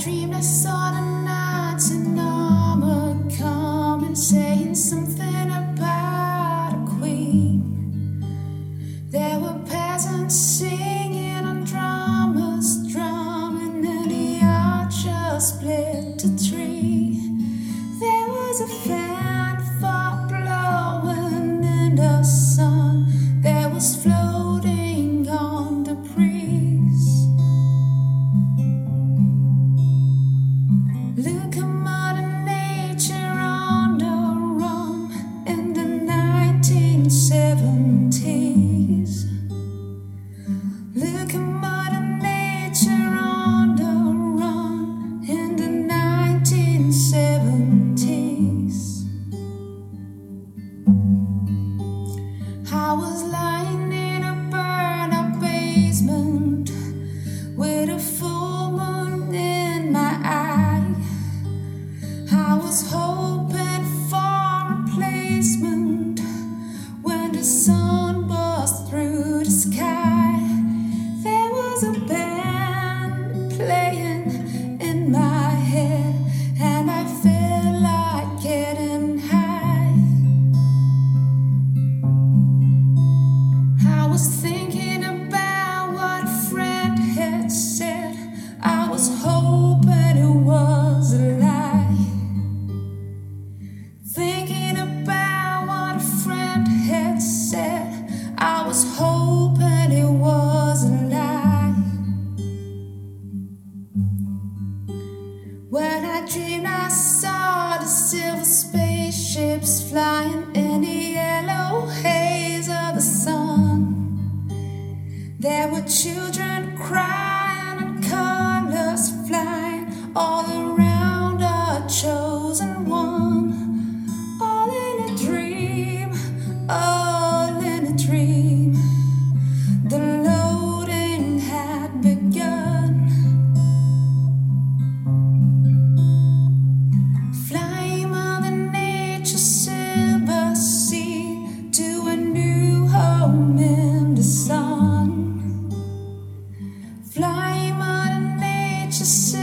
dreamed I saw the knights in armor come and saying something about a queen. There were peasants singing on drummers drumming, and the archers split a tree. There was a fair. I was lying was thinking about what a friend had said. I was hoping it was a lie. Thinking about what a friend had said. I was hoping it was a lie. When I dreamed I saw the silver spaceships flying There were children. Fly, Mother Nature.